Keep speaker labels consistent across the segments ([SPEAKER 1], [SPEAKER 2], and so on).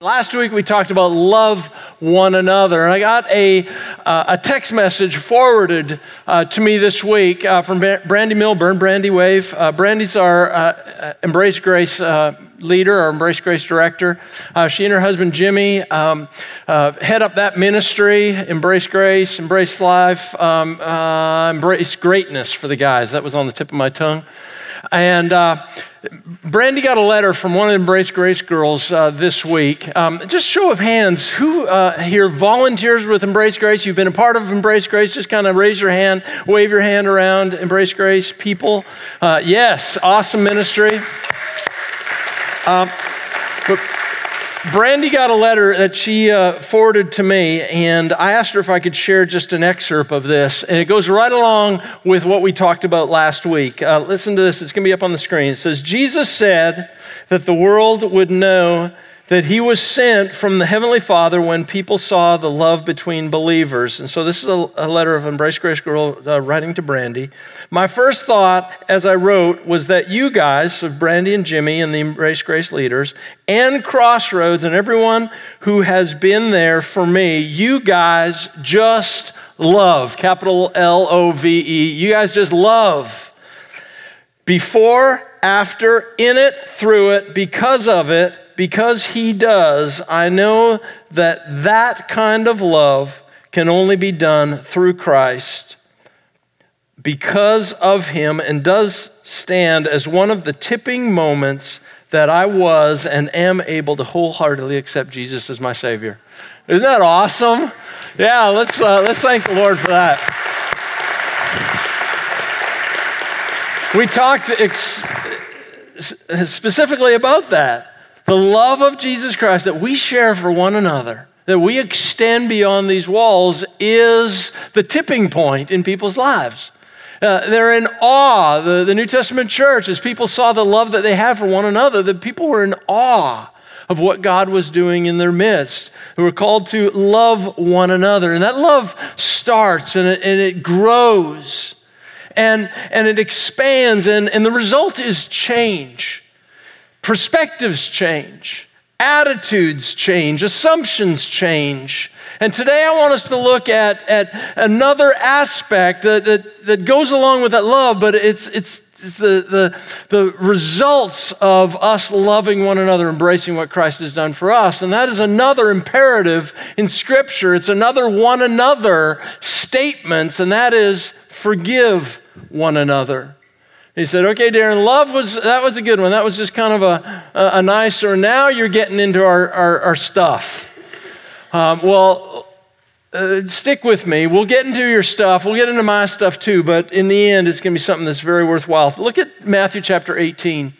[SPEAKER 1] Last week we talked about love one another, and I got a, uh, a text message forwarded uh, to me this week uh, from Brandy Milburn, Brandy Wave. Uh, Brandy's our uh, uh, Embrace Grace leader, our Embrace Grace director. she and her husband Jimmy um, head up that ministry, Embrace Grace, Embrace Life, um, Embrace Greatness for the guys. That was on the tip of my tongue. And uh, Brandy got a letter from one of Embrace Grace girls uh, this week. Um, just show of hands, who uh, here volunteers with Embrace Grace? You've been a part of Embrace Grace? Just kind of raise your hand, wave your hand around, Embrace Grace people. Uh, yes, awesome ministry. Um, but Brandy got a letter that she uh, forwarded to me, and I asked her if I could share just an excerpt of this. And it goes right along with what we talked about last week. Uh, listen to this, it's going to be up on the screen. It says, Jesus said that the world would know that he was sent from the Heavenly Father when people saw the love between believers. And so this is a, a letter of Embrace Grace Girl uh, writing to Brandy. My first thought as I wrote was that you guys, so Brandy and Jimmy and the Embrace Grace leaders, and Crossroads and everyone who has been there for me, you guys just love, capital L O V E. You guys just love. Before, after, in it, through it, because of it, because He does, I know that that kind of love can only be done through Christ because of Him and does stand as one of the tipping moments that I was and am able to wholeheartedly accept Jesus as my Savior. Isn't that awesome? Yeah, let's, uh, let's thank the Lord for that. We talked ex- specifically about that. The love of Jesus Christ that we share for one another, that we extend beyond these walls, is the tipping point in people's lives. Uh, they're in awe. The, the New Testament church, as people saw the love that they had for one another, the people were in awe of what God was doing in their midst. Who were called to love one another. And that love starts and it, and it grows and, and it expands, and, and the result is change. Perspectives change, attitudes change, assumptions change. And today I want us to look at, at another aspect that, that, that goes along with that love, but it's, it's, it's the, the, the results of us loving one another, embracing what Christ has done for us. And that is another imperative in Scripture. It's another one another statements, and that is forgive one another. He said, okay, Darren, love was, that was a good one. That was just kind of a, a, a nicer, now you're getting into our, our, our stuff. Um, well, uh, stick with me. We'll get into your stuff. We'll get into my stuff too, but in the end, it's going to be something that's very worthwhile. Look at Matthew chapter 18.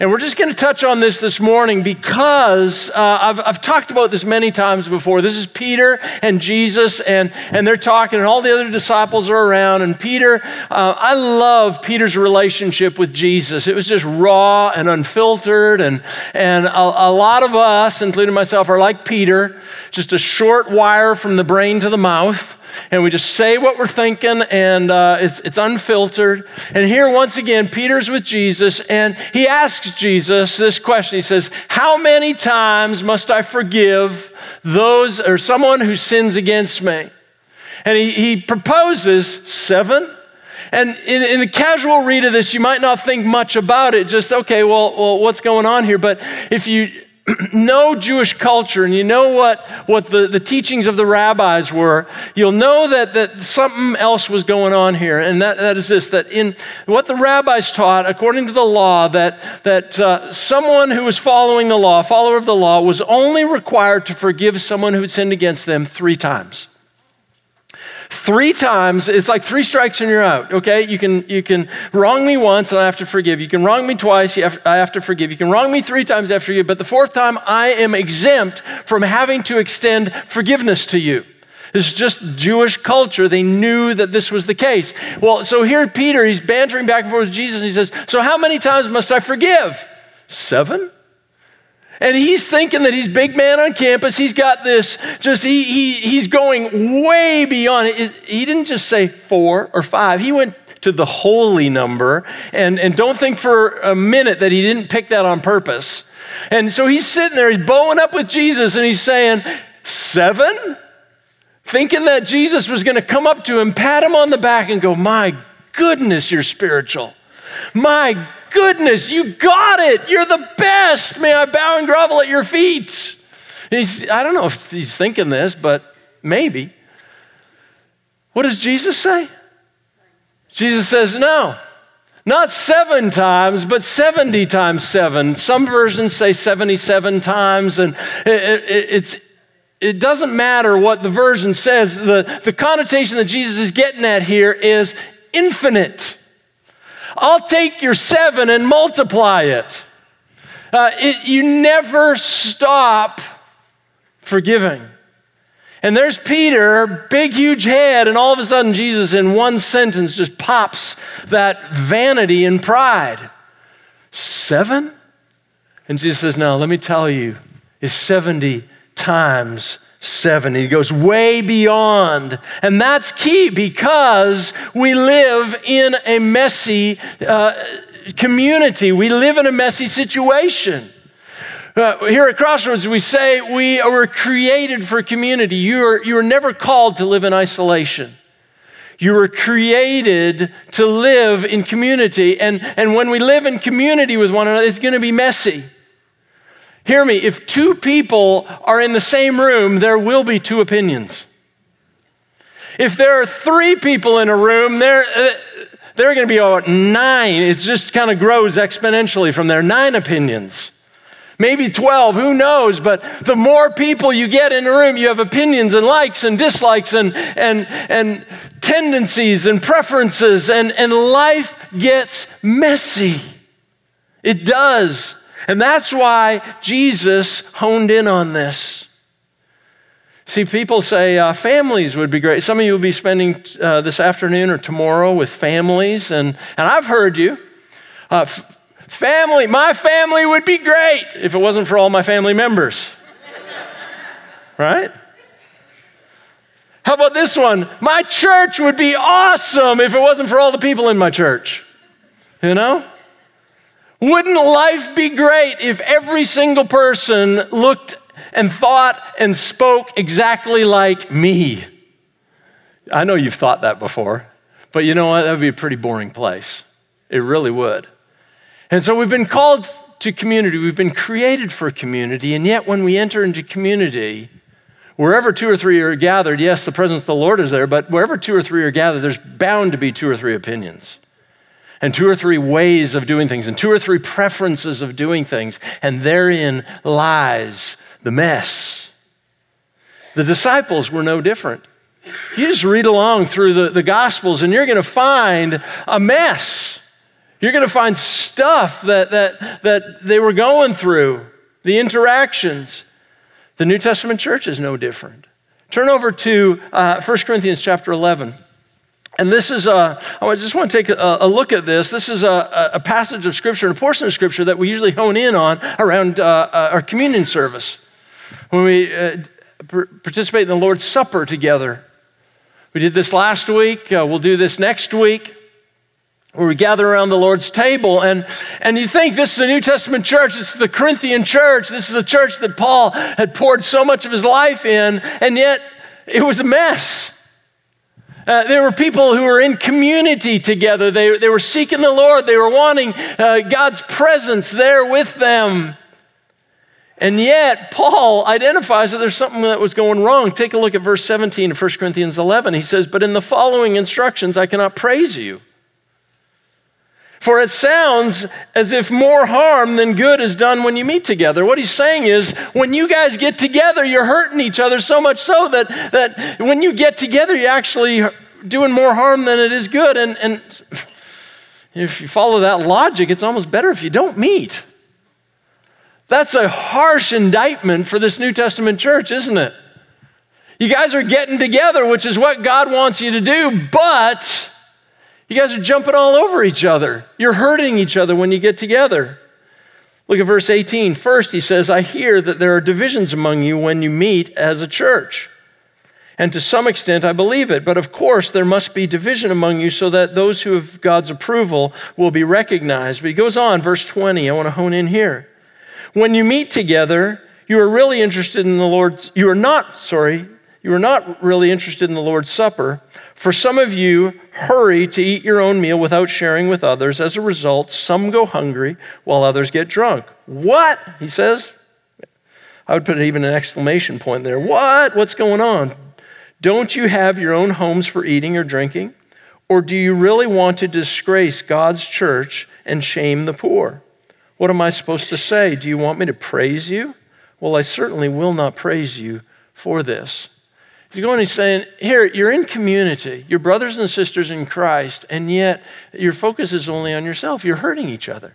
[SPEAKER 1] And we're just going to touch on this this morning because uh, I've, I've talked about this many times before. This is Peter and Jesus, and, and they're talking, and all the other disciples are around. And Peter, uh, I love Peter's relationship with Jesus. It was just raw and unfiltered. And, and a, a lot of us, including myself, are like Peter, just a short wire from the brain to the mouth and we just say what we're thinking, and uh, it's, it's unfiltered. And here, once again, Peter's with Jesus, and he asks Jesus this question. He says, How many times must I forgive those or someone who sins against me? And he, he proposes seven. And in, in, a casual read of this, you might not think much about it. Just, okay, well, well, what's going on here? But if you know Jewish culture and you know what, what the, the teachings of the rabbis were, you'll know that, that something else was going on here. And that, that is this that in what the rabbis taught, according to the law, that, that uh, someone who was following the law, follower of the law, was only required to forgive someone who had sinned against them three times. Three times, it's like three strikes and you're out, okay? You can, you can wrong me once and I have to forgive. You can wrong me twice, have, I have to forgive. You can wrong me three times after you, but the fourth time I am exempt from having to extend forgiveness to you. Is just Jewish culture. They knew that this was the case. Well, so here Peter, he's bantering back and forth with Jesus. He says, So how many times must I forgive? Seven? And he's thinking that he's big man on campus. He's got this, just, he, he, he's going way beyond. He didn't just say four or five, he went to the holy number. And, and don't think for a minute that he didn't pick that on purpose. And so he's sitting there, he's bowing up with Jesus, and he's saying, Seven? Thinking that Jesus was going to come up to him, pat him on the back, and go, My goodness, you're spiritual. My goodness, you got it. You're the best. May I bow and grovel at your feet? He's, I don't know if he's thinking this, but maybe. What does Jesus say? Jesus says, No, not seven times, but 70 times seven. Some versions say 77 times, and it, it, it's, it doesn't matter what the version says. The, the connotation that Jesus is getting at here is infinite. I'll take your seven and multiply it. Uh, it you never stop forgiving. And there's Peter, big, huge head, and all of a sudden, Jesus, in one sentence, just pops that vanity and pride. Seven? And Jesus says, No, let me tell you, is 70 times seven. He goes way beyond. And that's key because we live in a messy uh, community, we live in a messy situation. Uh, here at Crossroads, we say we were created for community. You are, you are never called to live in isolation. You were created to live in community. And, and when we live in community with one another, it's going to be messy. Hear me, if two people are in the same room, there will be two opinions. If there are three people in a room, there, uh, there are going to be nine. It just kind of grows exponentially from there. Nine opinions maybe 12, who knows? But the more people you get in a room, you have opinions and likes and dislikes and, and, and tendencies and preferences, and, and life gets messy. It does. And that's why Jesus honed in on this. See, people say uh, families would be great. Some of you will be spending uh, this afternoon or tomorrow with families, and, and I've heard you. Uh, Family, my family would be great if it wasn't for all my family members. right? How about this one? My church would be awesome if it wasn't for all the people in my church. You know? Wouldn't life be great if every single person looked and thought and spoke exactly like me? I know you've thought that before, but you know what? That would be a pretty boring place. It really would. And so we've been called to community, we've been created for community, and yet when we enter into community, wherever two or three are gathered, yes, the presence of the Lord is there, but wherever two or three are gathered, there's bound to be two or three opinions. And two or three ways of doing things, and two or three preferences of doing things, and therein lies the mess. The disciples were no different. You just read along through the, the Gospels, and you're going to find a mess. You're going to find stuff that, that, that they were going through, the interactions. The New Testament church is no different. Turn over to uh, 1 Corinthians chapter 11. And this is a, I just want to take a, a look at this. This is a, a, passage of Scripture, a portion of Scripture that we usually hone in on around uh, uh our communion service. When we uh, participate in the Lord's Supper together. We did this last week, uh, we'll do this next week where we gather around the Lord's table. And, and you think this is a New Testament church, this is the Corinthian church, this is a church that Paul had poured so much of his life in, and yet it was a mess. Uh, there were people who were in community together. They, they were seeking the Lord. They were wanting uh, God's presence there with them. And yet, Paul identifies that there's something that was going wrong. Take a look at verse 17 of 1 Corinthians 11. He says, But in the following instructions, I cannot praise you for it sounds as if more harm than good is done when you meet together. What he's saying is, when you guys get together, you're hurting each other so much so that, that when you get together, you're actually doing more harm than it is good. And, and if you follow that logic, it's almost better if you don't meet. That's a harsh indictment for this New Testament church, isn't it? You guys are getting together, which is what God wants you to do, but you guys are jumping all over each other. You're hurting each other when you get together. Look at verse 18. First, he says, I hear that there are divisions among you when you meet as a church. And to some extent, I believe it. But of course, there must be division among you so that those who have God's approval will be recognized. But he goes on, verse 20. I want to hone in here. When you meet together, you are really interested in the Lord's, you are not, sorry, you are not really interested in the Lord's Supper. For some of you hurry to eat your own meal without sharing with others. As a result, some go hungry while others get drunk. What? He says. I would put even an exclamation point there. What? What's going on? Don't you have your own homes for eating or drinking? Or do you really want to disgrace God's church and shame the poor? What am I supposed to say? Do you want me to praise you? Well, I certainly will not praise you for this. He's going, he's saying, here, you're in community, you're brothers and sisters in Christ, and yet your focus is only on yourself. You're hurting each other.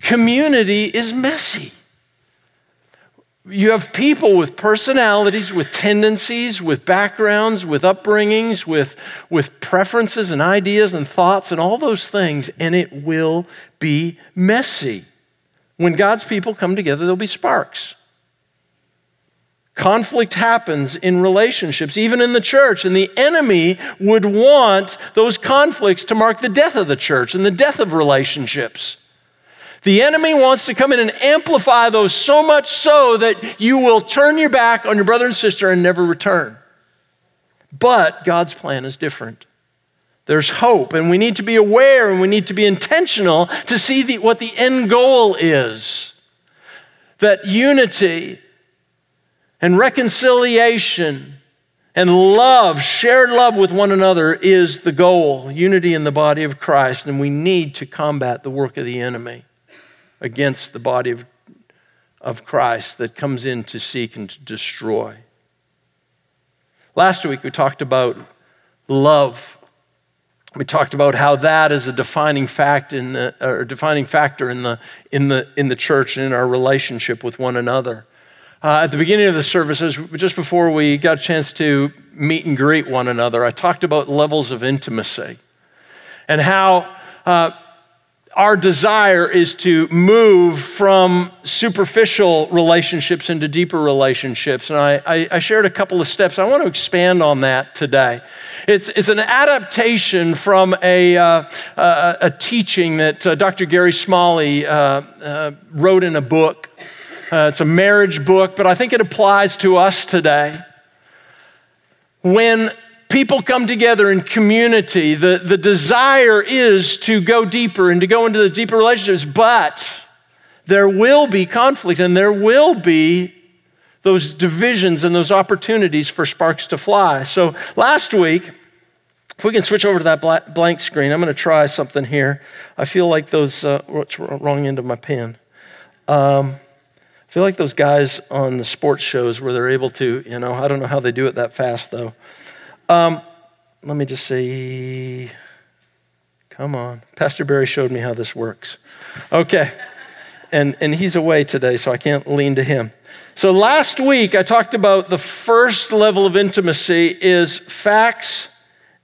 [SPEAKER 1] Community is messy. You have people with personalities, with tendencies, with backgrounds, with upbringings, with, with preferences and ideas and thoughts and all those things, and it will be messy. When God's people come together, there'll be sparks. Conflict happens in relationships, even in the church, and the enemy would want those conflicts to mark the death of the church and the death of relationships. The enemy wants to come in and amplify those so much so that you will turn your back on your brother and sister and never return. But God's plan is different. There's hope, and we need to be aware and we need to be intentional to see the, what the end goal is. That unity and reconciliation and love, shared love with one another, is the goal. Unity in the body of Christ, and we need to combat the work of the enemy against the body of, of Christ that comes in to seek and to destroy. Last week we talked about love. We talked about how that is a defining fact in the, or defining factor in the, in, the, in the church and in our relationship with one another. Uh, at the beginning of the services, just before we got a chance to meet and greet one another, I talked about levels of intimacy and how uh, our desire is to move from superficial relationships into deeper relationships. And I, I, I, shared a couple of steps. I want to expand on that today. It's, it's an adaptation from a, uh, a, a, teaching that uh, Dr. Gary Smalley uh, uh, wrote in a book. Uh, it's a marriage book, but I think it applies to us today. When people come together in community, the, the desire is to go deeper and to go into the deeper relationships, but there will be conflict and there will be those divisions and those opportunities for sparks to fly. So last week, if we can switch over to that blank screen, I'm going to try something here. I feel like those, uh, what's wrong end of my pen? Um, I feel like those guys on the sports shows where they're able to, you know, I don't know how they do it that fast though. Um, let me just see. come on. Pastor Barry showed me how this works. Okay. And, and he's away today, so I can't lean to him. So last week, I talked about the first level of intimacy is facts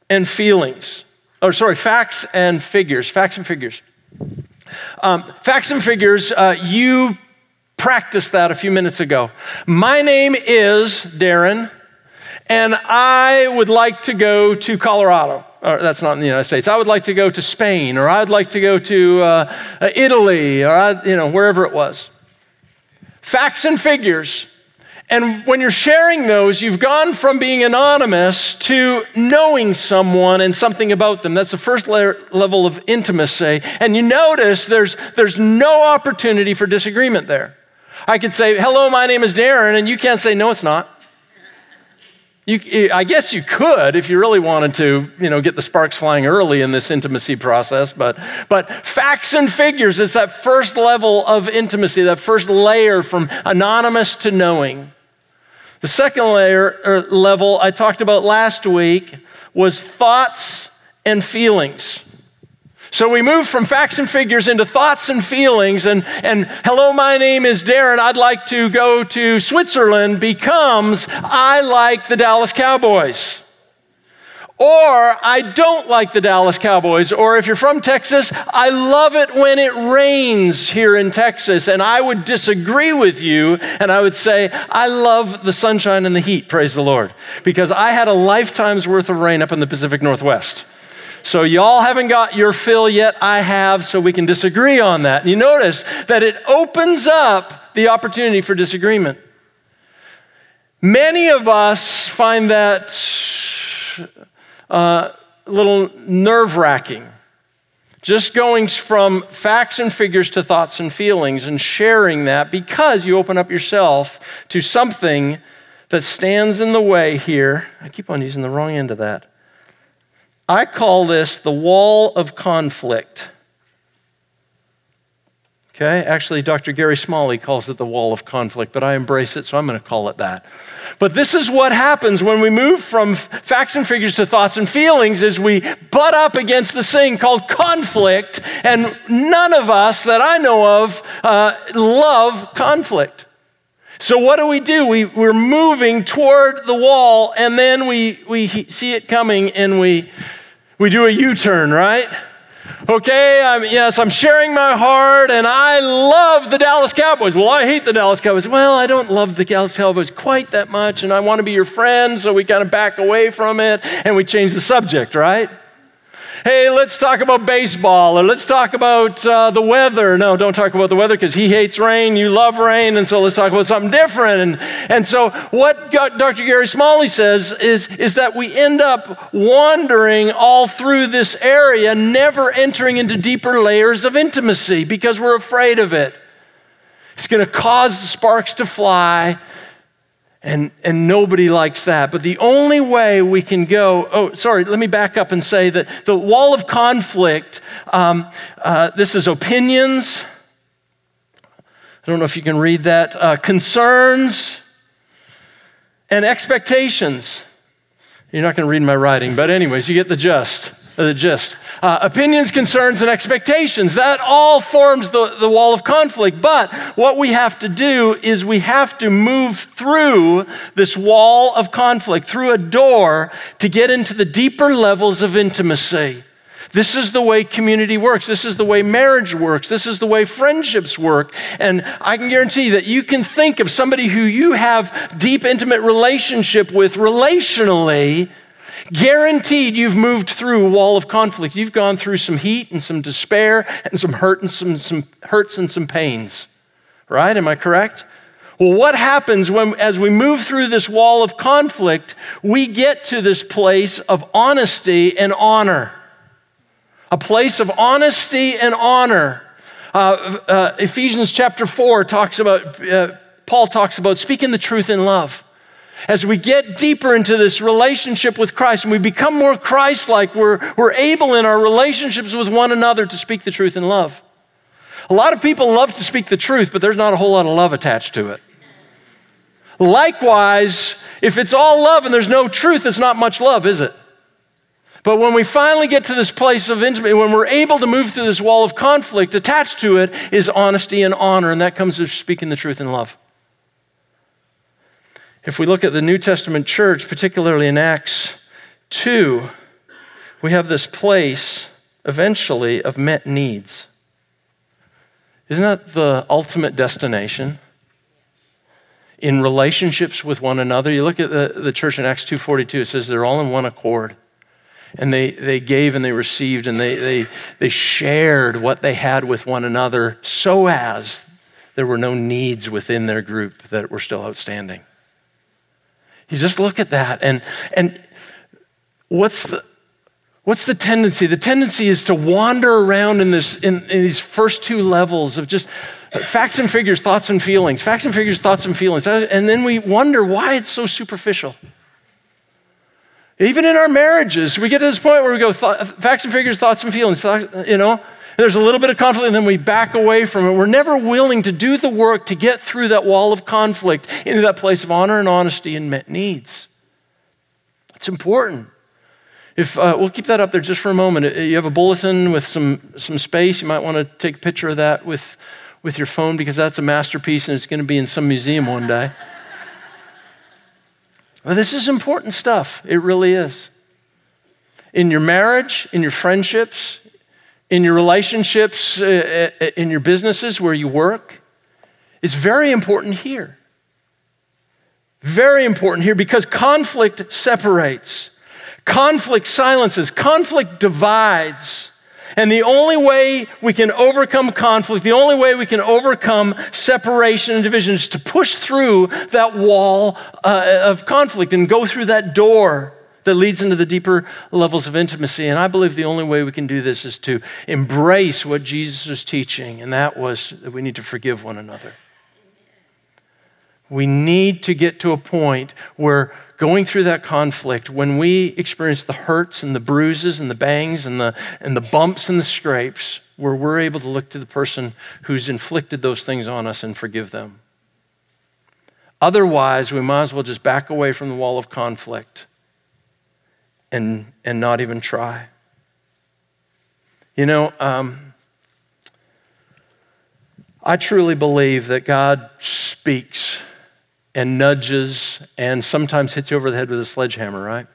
[SPEAKER 1] and feelings. Or, sorry, facts and figures. Facts and figures. Um, facts and figures, uh, you practiced that a few minutes ago. My name is Darren, and I would like to go to Colorado. Or that's not in the United States. I would like to go to Spain, or I'd like to go to uh, Italy, or I, you know wherever it was. Facts and figures. And when you're sharing those, you've gone from being anonymous to knowing someone and something about them. That's the first layer, level of intimacy. And you notice there's, there's no opportunity for disagreement there. I could say, Hello, my name is Darren, and you can't say, No, it's not. You, I guess you could if you really wanted to, you know, get the sparks flying early in this intimacy process. But, but facts and figures is that first level of intimacy, that first layer from anonymous to knowing. The second layer or level I talked about last week was thoughts and feelings. So we move from facts and figures into thoughts and feelings. And, and hello, my name is Darren. I'd like to go to Switzerland becomes I like the Dallas Cowboys. Or I don't like the Dallas Cowboys. Or if you're from Texas, I love it when it rains here in Texas. And I would disagree with you and I would say, I love the sunshine and the heat, praise the Lord. Because I had a lifetime's worth of rain up in the Pacific Northwest. So y'all haven't got your fill yet. I have, so we can disagree on that. And you notice that it opens up the opportunity for disagreement. Many of us find that uh, a little nerve wracking. Just going from facts and figures to thoughts and feelings and sharing that because you open up yourself to something that stands in the way here. I keep on using the wrong end of that. I call this the wall of conflict. Okay, actually, Dr. Gary Smalley calls it the wall of conflict, but I embrace it, so I'm going to call it that. But this is what happens when we move from facts and figures to thoughts and feelings is we butt up against this thing called conflict, and none of us that I know of uh, love conflict. So what do we do? We, we're moving toward the wall, and then we, we see it coming, and we, we do a U-turn, right? Okay, I'm, yes, I'm sharing my heart, and I love the Dallas Cowboys. Well, I hate the Dallas Cowboys. Well, I don't love the Dallas Cowboys quite that much, and I want to be your friend, so we kind of back away from it, and we change the subject, right? Hey, let's talk about baseball or let's talk about uh, the weather. No, don't talk about the weather because he hates rain, you love rain, and so let's talk about something different. And, and so, what Dr. Gary Smalley says is, is that we end up wandering all through this area, never entering into deeper layers of intimacy because we're afraid of it. It's going to cause the sparks to fly and, and nobody likes that. But the only way we can go, oh, sorry, let me back up and say that the wall of conflict, um, uh, this is opinions. I don't know if you can read that. Uh, concerns and expectations. You're not going to read my writing, but, anyways, you get the gist the gist. Uh, opinions, concerns, and expectations. That all forms the, the wall of conflict. But what we have to do is we have to move through this wall of conflict, through a door, to get into the deeper levels of intimacy. This is the way community works. This is the way marriage works. This is the way friendships work. And I can guarantee that you can think of somebody who you have deep, intimate relationship with relationally Guaranteed you've moved through a wall of conflict. You've gone through some heat and some despair and some hurt and some, some hurts and some pains. Right? Am I correct? Well, what happens when, as we move through this wall of conflict, we get to this place of honesty and honor? A place of honesty and honor. Uh, uh, Ephesians chapter 4 talks about, uh, Paul talks about speaking the truth in love as we get deeper into this relationship with Christ and we become more Christ like, we're, we're able in our relationships with one another to speak the truth in love. A lot of people love to speak the truth, but there's not a whole lot of love attached to it. Likewise, if it's all love and there's no truth, it's not much love, is it? But when we finally get to this place of intimacy, when we're able to move through this wall of conflict, attached to it is honesty and honor, and that comes of speaking the truth in love. If we look at the New Testament church, particularly in Acts 2, we have this place eventually of met needs. Isn't that the ultimate destination? In relationships with one another. You look at the, the church in Acts 2.42, it says they're all in one accord. And they, they gave and they received and they, they, they shared what they had with one another so as there were no needs within their group that were still outstanding. You just look at that and, and what's the, What's the tendency? The tendency is to wander around in, this, in, in, these first two levels of just facts and figures, thoughts and feelings, facts and figures, thoughts and feelings. And then we wonder why it's so superficial. Even in our marriages, we get to this point where we go, facts and figures, thoughts and feelings, you know, there's a little bit of conflict, and then we back away from it. We're never willing to do the work to get through that wall of conflict into that place of honor and honesty and met needs. It's important. If uh, we'll keep that up there just for a moment. Uh, you have a bulletin with some, some space. You might want to take a picture of that with, with your phone because that's a masterpiece and it's going to be in some museum one day. But this is important stuff. It really is. In your marriage, in your friendships, in your relationships, uh, uh, in your businesses where you work, is very important here. Very important here because conflict separates. Conflict silences, conflict divides. And the only way we can overcome conflict, the only way we can overcome separation and division is to push through that wall uh, of conflict and go through that door that leads into the deeper levels of intimacy. And I believe the only way we can do this is to embrace what Jesus was teaching, and that was that we need to forgive one another. We need to get to a point where going through that conflict, when we experience the hurts and the bruises and the bangs and the, and the bumps and the scrapes, where we're able to look to the person who's inflicted those things on us and forgive them. Otherwise, we might as well just back away from the wall of conflict and, and not even try. You know, um, I truly believe that God speaks and nudges and sometimes hits you over the head with a sledgehammer, right?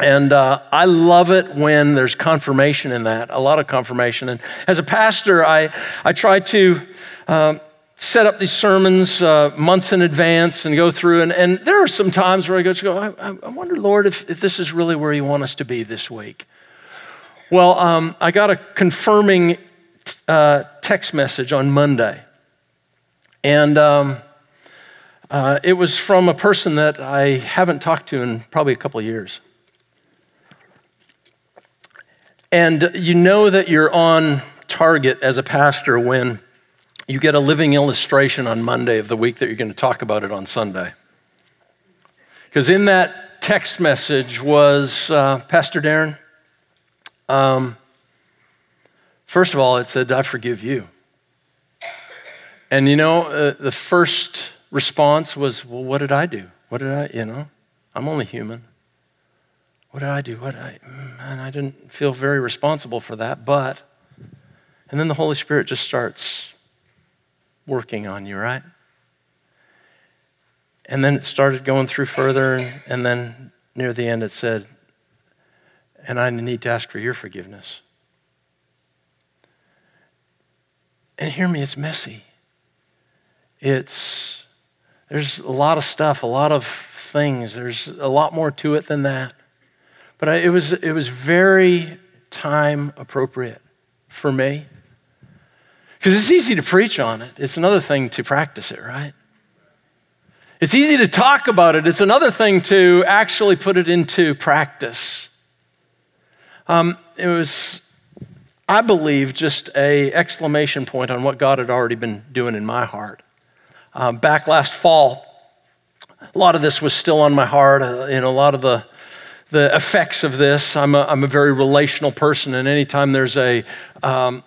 [SPEAKER 1] And uh, I love it when there's confirmation in that, a lot of confirmation. And as a pastor, I, I try to um, set up these sermons uh, months in advance and go through. And, and there are some times where I go, I, I wonder, Lord, if, if this is really where you want us to be this week. Well, um, I got a confirming uh, text message on Monday. And um, uh, it was from a person that I haven't talked to in probably a couple years. And you know that you're on target as a pastor when you get a living illustration on Monday of the week that you're going to talk about it on Sunday. Because in that text message was uh, Pastor Darren. Um, first of all, it said, I forgive you. And you know, uh, the first response was, Well, what did I do? What did I, you know? I'm only human. What did I do? What did I, man, I didn't feel very responsible for that, but, and then the Holy Spirit just starts working on you, right? And then it started going through further, and, then near the end it said, and I need to ask for your forgiveness. And hear me, it's messy. It's there's a lot of stuff, a lot of things. There's a lot more to it than that. But I, it, was, it was very time appropriate for me. Because it's easy to preach on it, it's another thing to practice it, right? It's easy to talk about it, it's another thing to actually put it into practice. Um, it was, I believe, just a exclamation point on what God had already been doing in my heart um, back last fall, a lot of this was still on my heart. Uh, you a lot of the the effects of this. I'm a, I'm a very relational person, and anytime there's a um,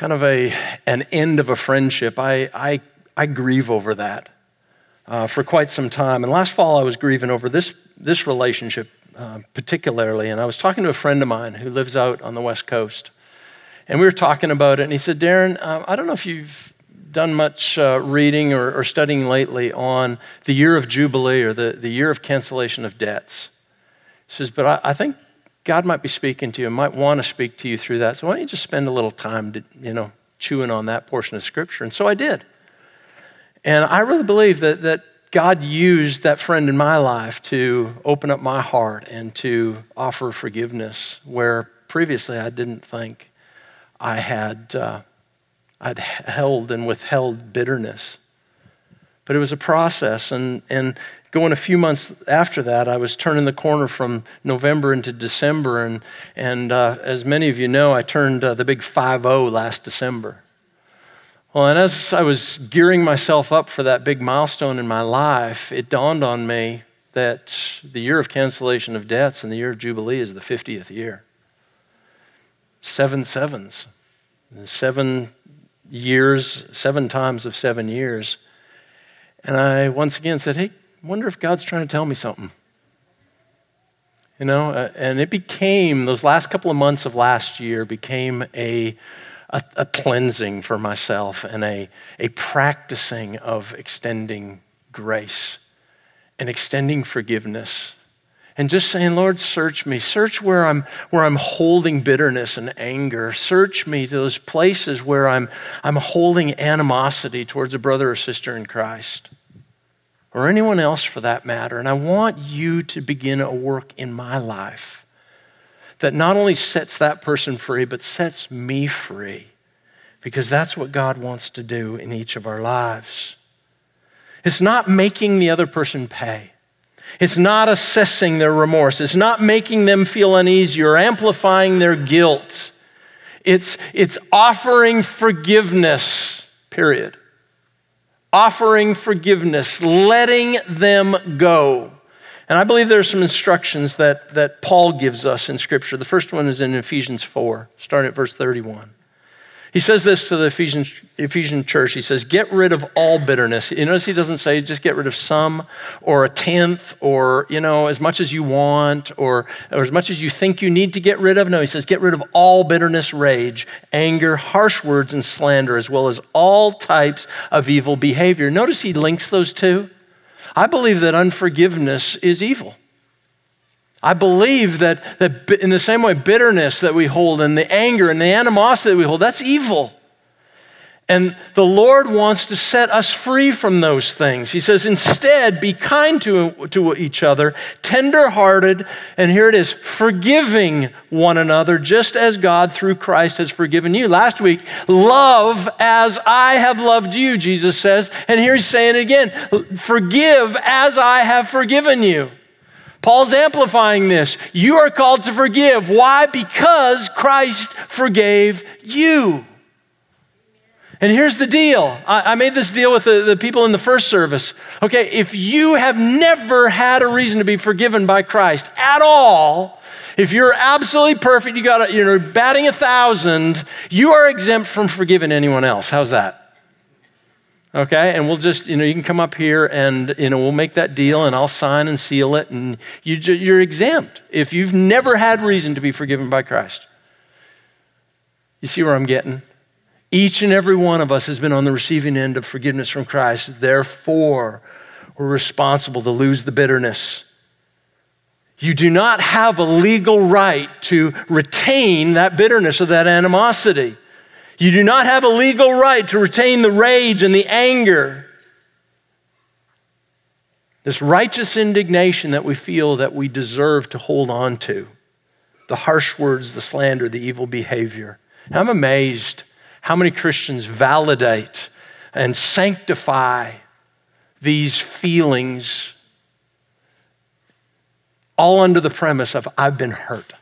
[SPEAKER 1] kind of a an end of a friendship, I I, I grieve over that uh, for quite some time. And last fall, I was grieving over this this relationship uh, particularly, and I was talking to a friend of mine who lives out on the west coast, and we were talking about it, and he said, "Darren, uh, I don't know if you've done much uh, reading or, or, studying lately on the year of Jubilee or the, the year of cancellation of debts. He says, but I, I think God might be speaking to you, might want to speak to you through that. So why don't you just spend a little time, to, you know, chewing on that portion of Scripture? And so I did. And I really believe that, that God used that friend in my life to open up my heart and to offer forgiveness where previously I didn't think I had uh, I'd held and withheld bitterness. But it was a process, and, and going a few months after that, I was turning the corner from November into December, and, and uh, as many of you know, I turned uh, the big 5 0 last December. Well, and as I was gearing myself up for that big milestone in my life, it dawned on me that the year of cancellation of debts and the year of Jubilee is the 50th year. Seven sevens. Seven years, seven times of seven years. And I once again said, Hey, wonder if God's trying to tell me something. You know, uh, and it became, those last couple of months of last year became a, a, a cleansing for myself and a, a practicing of extending grace and extending forgiveness and just saying, Lord, search me. Search where I'm, where I'm holding bitterness and anger. Search me to those places where I'm, I'm holding animosity towards a brother or sister in Christ. Or anyone else for that matter. And I want you to begin a work in my life that not only sets that person free, but sets me free. Because that's what God wants to do in each of our lives. It's not making the other person pay. It's not assessing their remorse. It's not making them feel uneasy or amplifying their guilt. It's, it's offering forgiveness, period. Offering forgiveness, letting them go. And I believe there are some instructions that, that Paul gives us in Scripture. The first one is in Ephesians 4, starting at verse 31. He says this to the Ephesian, Ephesian church. He says, Get rid of all bitterness. You notice he doesn't say just get rid of some or a tenth or, you know, as much as you want or, or as much as you think you need to get rid of. No, he says, Get rid of all bitterness, rage, anger, harsh words, and slander, as well as all types of evil behavior. Notice he links those two. I believe that unforgiveness is evil. I believe that, that in the same way, bitterness that we hold and the anger and the animosity that we hold, that's evil. And the Lord wants to set us free from those things. He says, instead, be kind to, to each other, tenderhearted, and here it is, forgiving one another, just as God through Christ has forgiven you. Last week, love as I have loved you, Jesus says. And here he's saying it again, forgive as I have forgiven you. Paul's amplifying this. You are called to forgive. Why? Because Christ forgave you. And here's the deal I, I made this deal with the, the people in the first service. Okay, if you have never had a reason to be forgiven by Christ at all, if you're absolutely perfect, you got a, you're batting a thousand, you are exempt from forgiving anyone else. How's that? Okay, and we'll just, you know, you can come up here and, you know, we'll make that deal and I'll sign and seal it and you, you're exempt if you've never had reason to be forgiven by Christ. You see where I'm getting? Each and every one of us has been on the receiving end of forgiveness from Christ. Therefore, we're responsible to lose the bitterness. You do not have a legal right to retain that bitterness or that animosity. You do not have a legal right to retain the rage and the anger. This righteous indignation that we feel that we deserve to hold on to. The harsh words, the slander, the evil behavior. I'm amazed how many Christians validate and sanctify these feelings all under the premise of I've been hurt.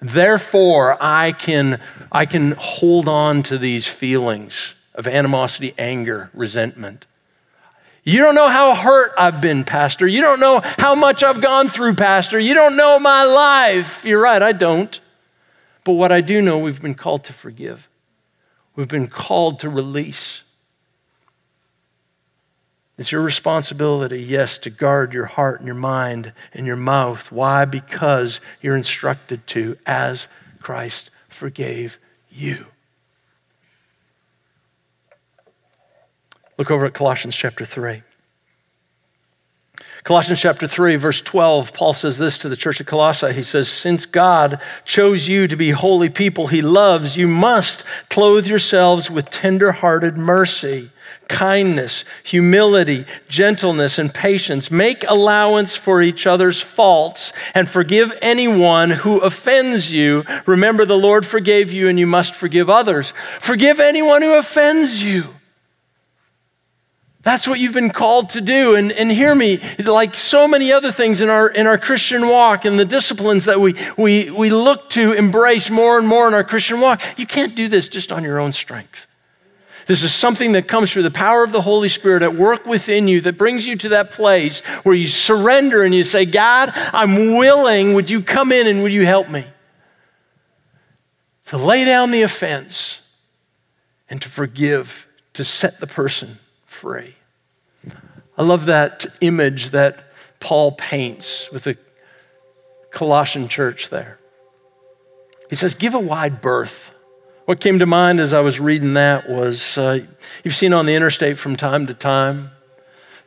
[SPEAKER 1] Therefore, I can, I can hold on to these feelings of animosity, anger, resentment. You don't know how hurt I've been, Pastor. You don't know how much I've gone through, Pastor. You don't know my life. You're right, I don't. But what I do know, we've been called to forgive. We've been called to release. It's your responsibility, yes, to guard your heart and your mind and your mouth. Why? Because you're instructed to, as Christ forgave you. Look over at Colossians chapter 3. Colossians chapter 3, verse 12, Paul says this to the church of Colossae. He says, Since God chose you to be holy people he loves, you must clothe yourselves with tender-hearted mercy, kindness, humility, gentleness, and patience. Make allowance for each other's faults and forgive anyone who offends you. Remember, the Lord forgave you, and you must forgive others. Forgive anyone who offends you. That's what you've been called to do. And, and hear me, like so many other things in our, in our Christian walk and the disciplines that we, we, we look to embrace more and more in our Christian walk, you can't do this just on your own strength. This is something that comes through the power of the Holy Spirit at work within you that brings you to that place where you surrender and you say, God, I'm willing. Would you come in and would you help me? To lay down the offense and to forgive, to set the person free. I love that image that Paul paints with the Colossian church there. He says, Give a wide berth. What came to mind as I was reading that was uh, you've seen on the interstate from time to time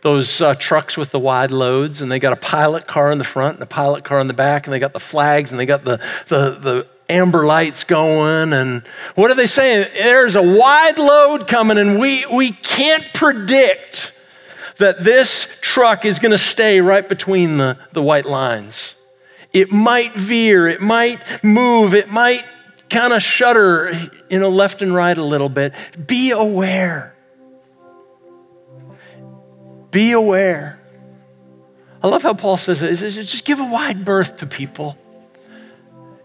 [SPEAKER 1] those uh, trucks with the wide loads, and they got a pilot car in the front and a pilot car in the back, and they got the flags and they got the, the, the amber lights going. And what are they saying? There's a wide load coming, and we, we can't predict that this truck is going to stay right between the, the white lines. It might veer, it might move, it might kind of shudder, you know, left and right a little bit. Be aware. Be aware. I love how Paul says it. He says, just give a wide berth to people.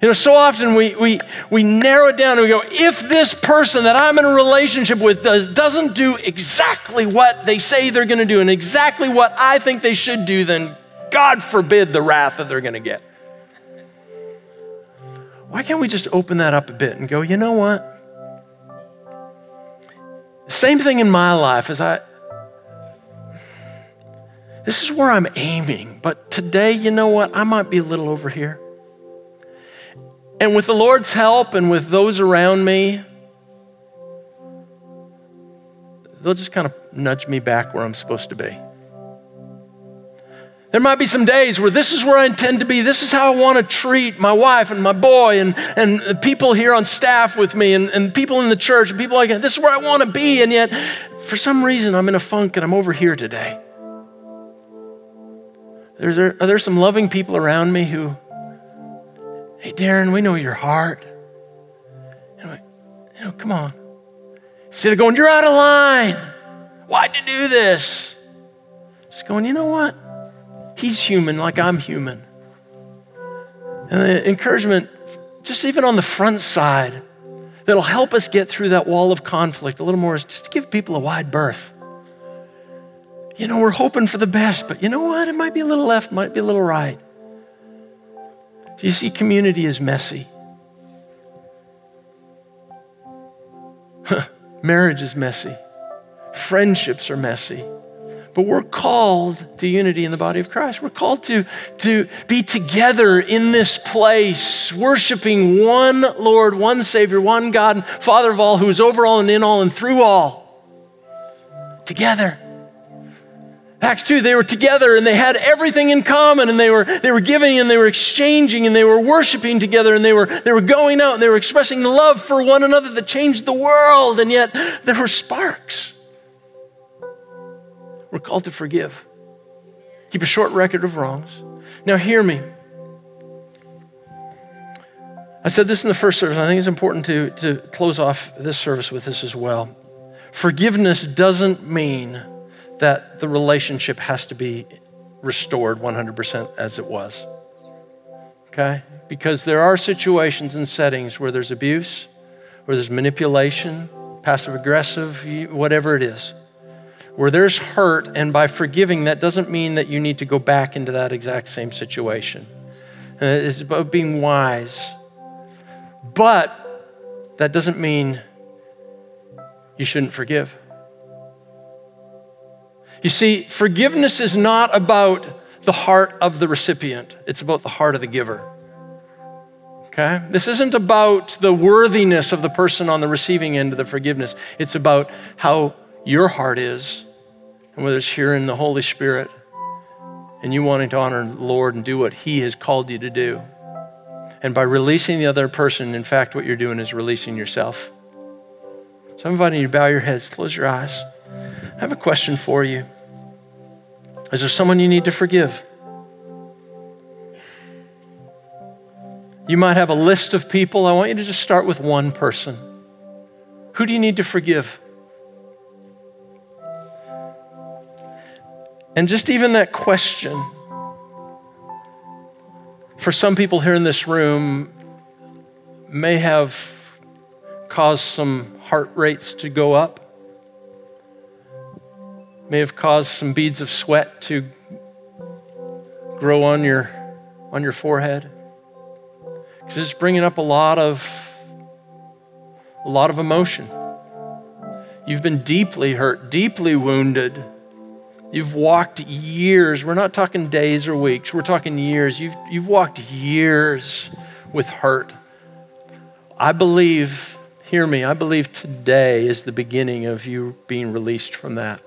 [SPEAKER 1] You know, so often we, we, we narrow it down and we go, if this person that I'm in a relationship with does, doesn't do exactly what they say they're going to do and exactly what I think they should do, then God forbid the wrath that they're going to get. Why can't we just open that up a bit and go, you know what? Same thing in my life as I, this is where I'm aiming, but today, you know what? I might be a little over here. And with the Lord's help and with those around me, they'll just kind of nudge me back where I'm supposed to be. There might be some days where this is where I intend to be. This is how I want to treat my wife and my boy and, and people here on staff with me and, and people in the church and people like that. This is where I want to be. And yet, for some reason, I'm in a funk and I'm over here today. There's, are there some loving people around me who Hey, Darren, we know your heart. And you know, come on. Instead of going, You're out of line. Why'd you do this? Just going, You know what? He's human like I'm human. And the encouragement, just even on the front side, that'll help us get through that wall of conflict a little more is just to give people a wide berth. You know, we're hoping for the best, but you know what? It might be a little left, might be a little right. Do you see community is messy? Marriage is messy. Friendships are messy. But we're called to unity in the body of Christ. We're called to, to be together in this place, worshiping one Lord, one Savior, one God, Father of all, who is over all and in all and through all. Together. Acts 2, they were together and they had everything in common and they were, they were giving and they were exchanging and they were worshiping together and they were, they were going out and they were expressing love for one another that changed the world. And yet there were sparks. We're called to forgive, keep a short record of wrongs. Now, hear me. I said this in the first service, I think it's important to, to close off this service with this as well. Forgiveness doesn't mean that the relationship has to be restored 100% as it was. Okay? Because there are situations and settings where there's abuse, where there's manipulation, passive aggressive, whatever it is, where there's hurt, and by forgiving, that doesn't mean that you need to go back into that exact same situation. Uh, it's about being wise. But that doesn't mean you shouldn't forgive. You see, forgiveness is not about the heart of the recipient, it's about the heart of the giver. Okay? This isn't about the worthiness of the person on the receiving end of the forgiveness. It's about how your heart is, and whether it's here in the Holy Spirit and you wanting to honor the Lord and do what He has called you to do. And by releasing the other person, in fact, what you're doing is releasing yourself. So I'm inviting you to bow your heads, close your eyes. I have a question for you. Is there someone you need to forgive? You might have a list of people. I want you to just start with one person. Who do you need to forgive? And just even that question, for some people here in this room, may have caused some heart rates to go up may have caused some beads of sweat to grow on your, on your forehead. Because it's bringing up a lot of, a lot of emotion. You've been deeply hurt, deeply wounded. You've walked years. We're not talking days or weeks. We're talking years. You've, you've walked years with hurt. I believe, hear me, I believe today is the beginning of you being released from that.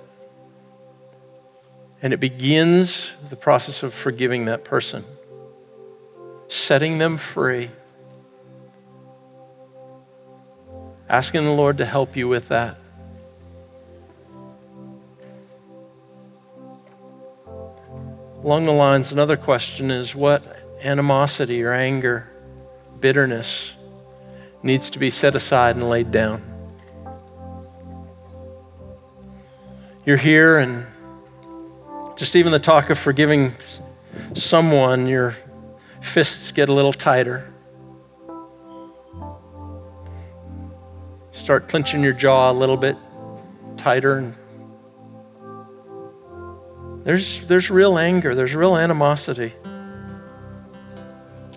[SPEAKER 1] And it begins the process of forgiving that person, setting them free, asking the Lord to help you with that. Along the lines, another question is what animosity or anger, bitterness needs to be set aside and laid down? You're here, and just even the talk of forgiving someone, your fists get a little tighter. Start clenching your jaw a little bit tighter. And there's, there's real anger, there's real animosity.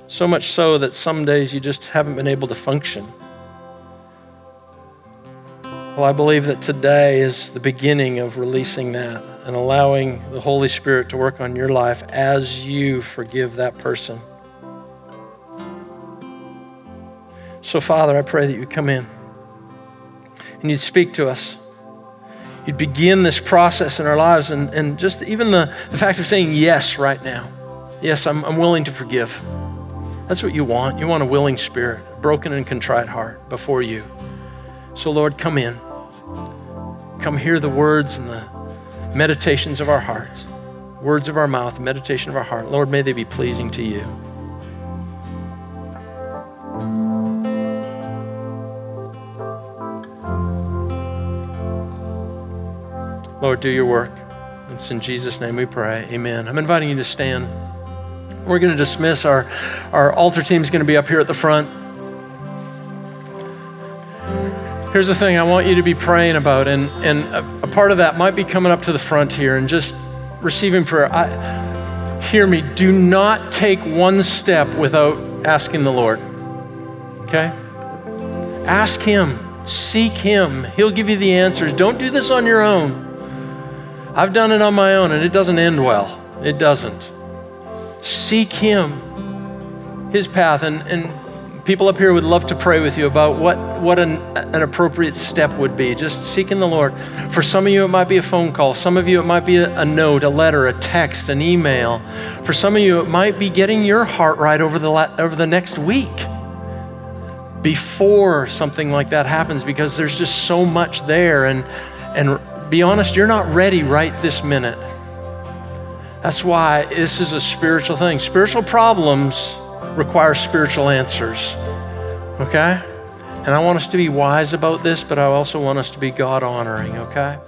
[SPEAKER 1] So much so that some days you just haven't been able to function. Well, I believe that today is the beginning of releasing that and allowing the Holy Spirit to work on your life as you forgive that person. So, Father, I pray that you come in and you'd speak to us. You'd begin this process in our lives, and, and just even the, the fact of saying yes right now. Yes, I'm, I'm willing to forgive. That's what you want. You want a willing spirit, a broken and contrite heart before you. So, Lord, come in. Come hear the words and the meditations of our hearts, words of our mouth, meditation of our heart. Lord, may they be pleasing to you. Lord, do your work. It's in Jesus' name we pray. Amen. I'm inviting you to stand. We're going to dismiss. Our, our altar team is going to be up here at the front. Here's the thing I want you to be praying about, and, and a, a part of that might be coming up to the front here and just receiving prayer. I, hear me, do not take one step without asking the Lord. Okay? Ask Him, seek Him. He'll give you the answers. Don't do this on your own. I've done it on my own, and it doesn't end well. It doesn't. Seek Him, His path, and, and people up here would love to pray with you about what, what an, an appropriate step would be. Just seeking the Lord. For some of you, it might be a phone call. Some of you, it might be a, a note, a letter, a text, an email. For some of you, it might be getting your heart right over the, over the next week before something like that happens because there's just so much there. And, and be honest, you're not ready right this minute. That's why this is a spiritual thing. Spiritual problems requires spiritual answers. Okay? And I want us to be wise about this, but I also want us to be God honoring, okay?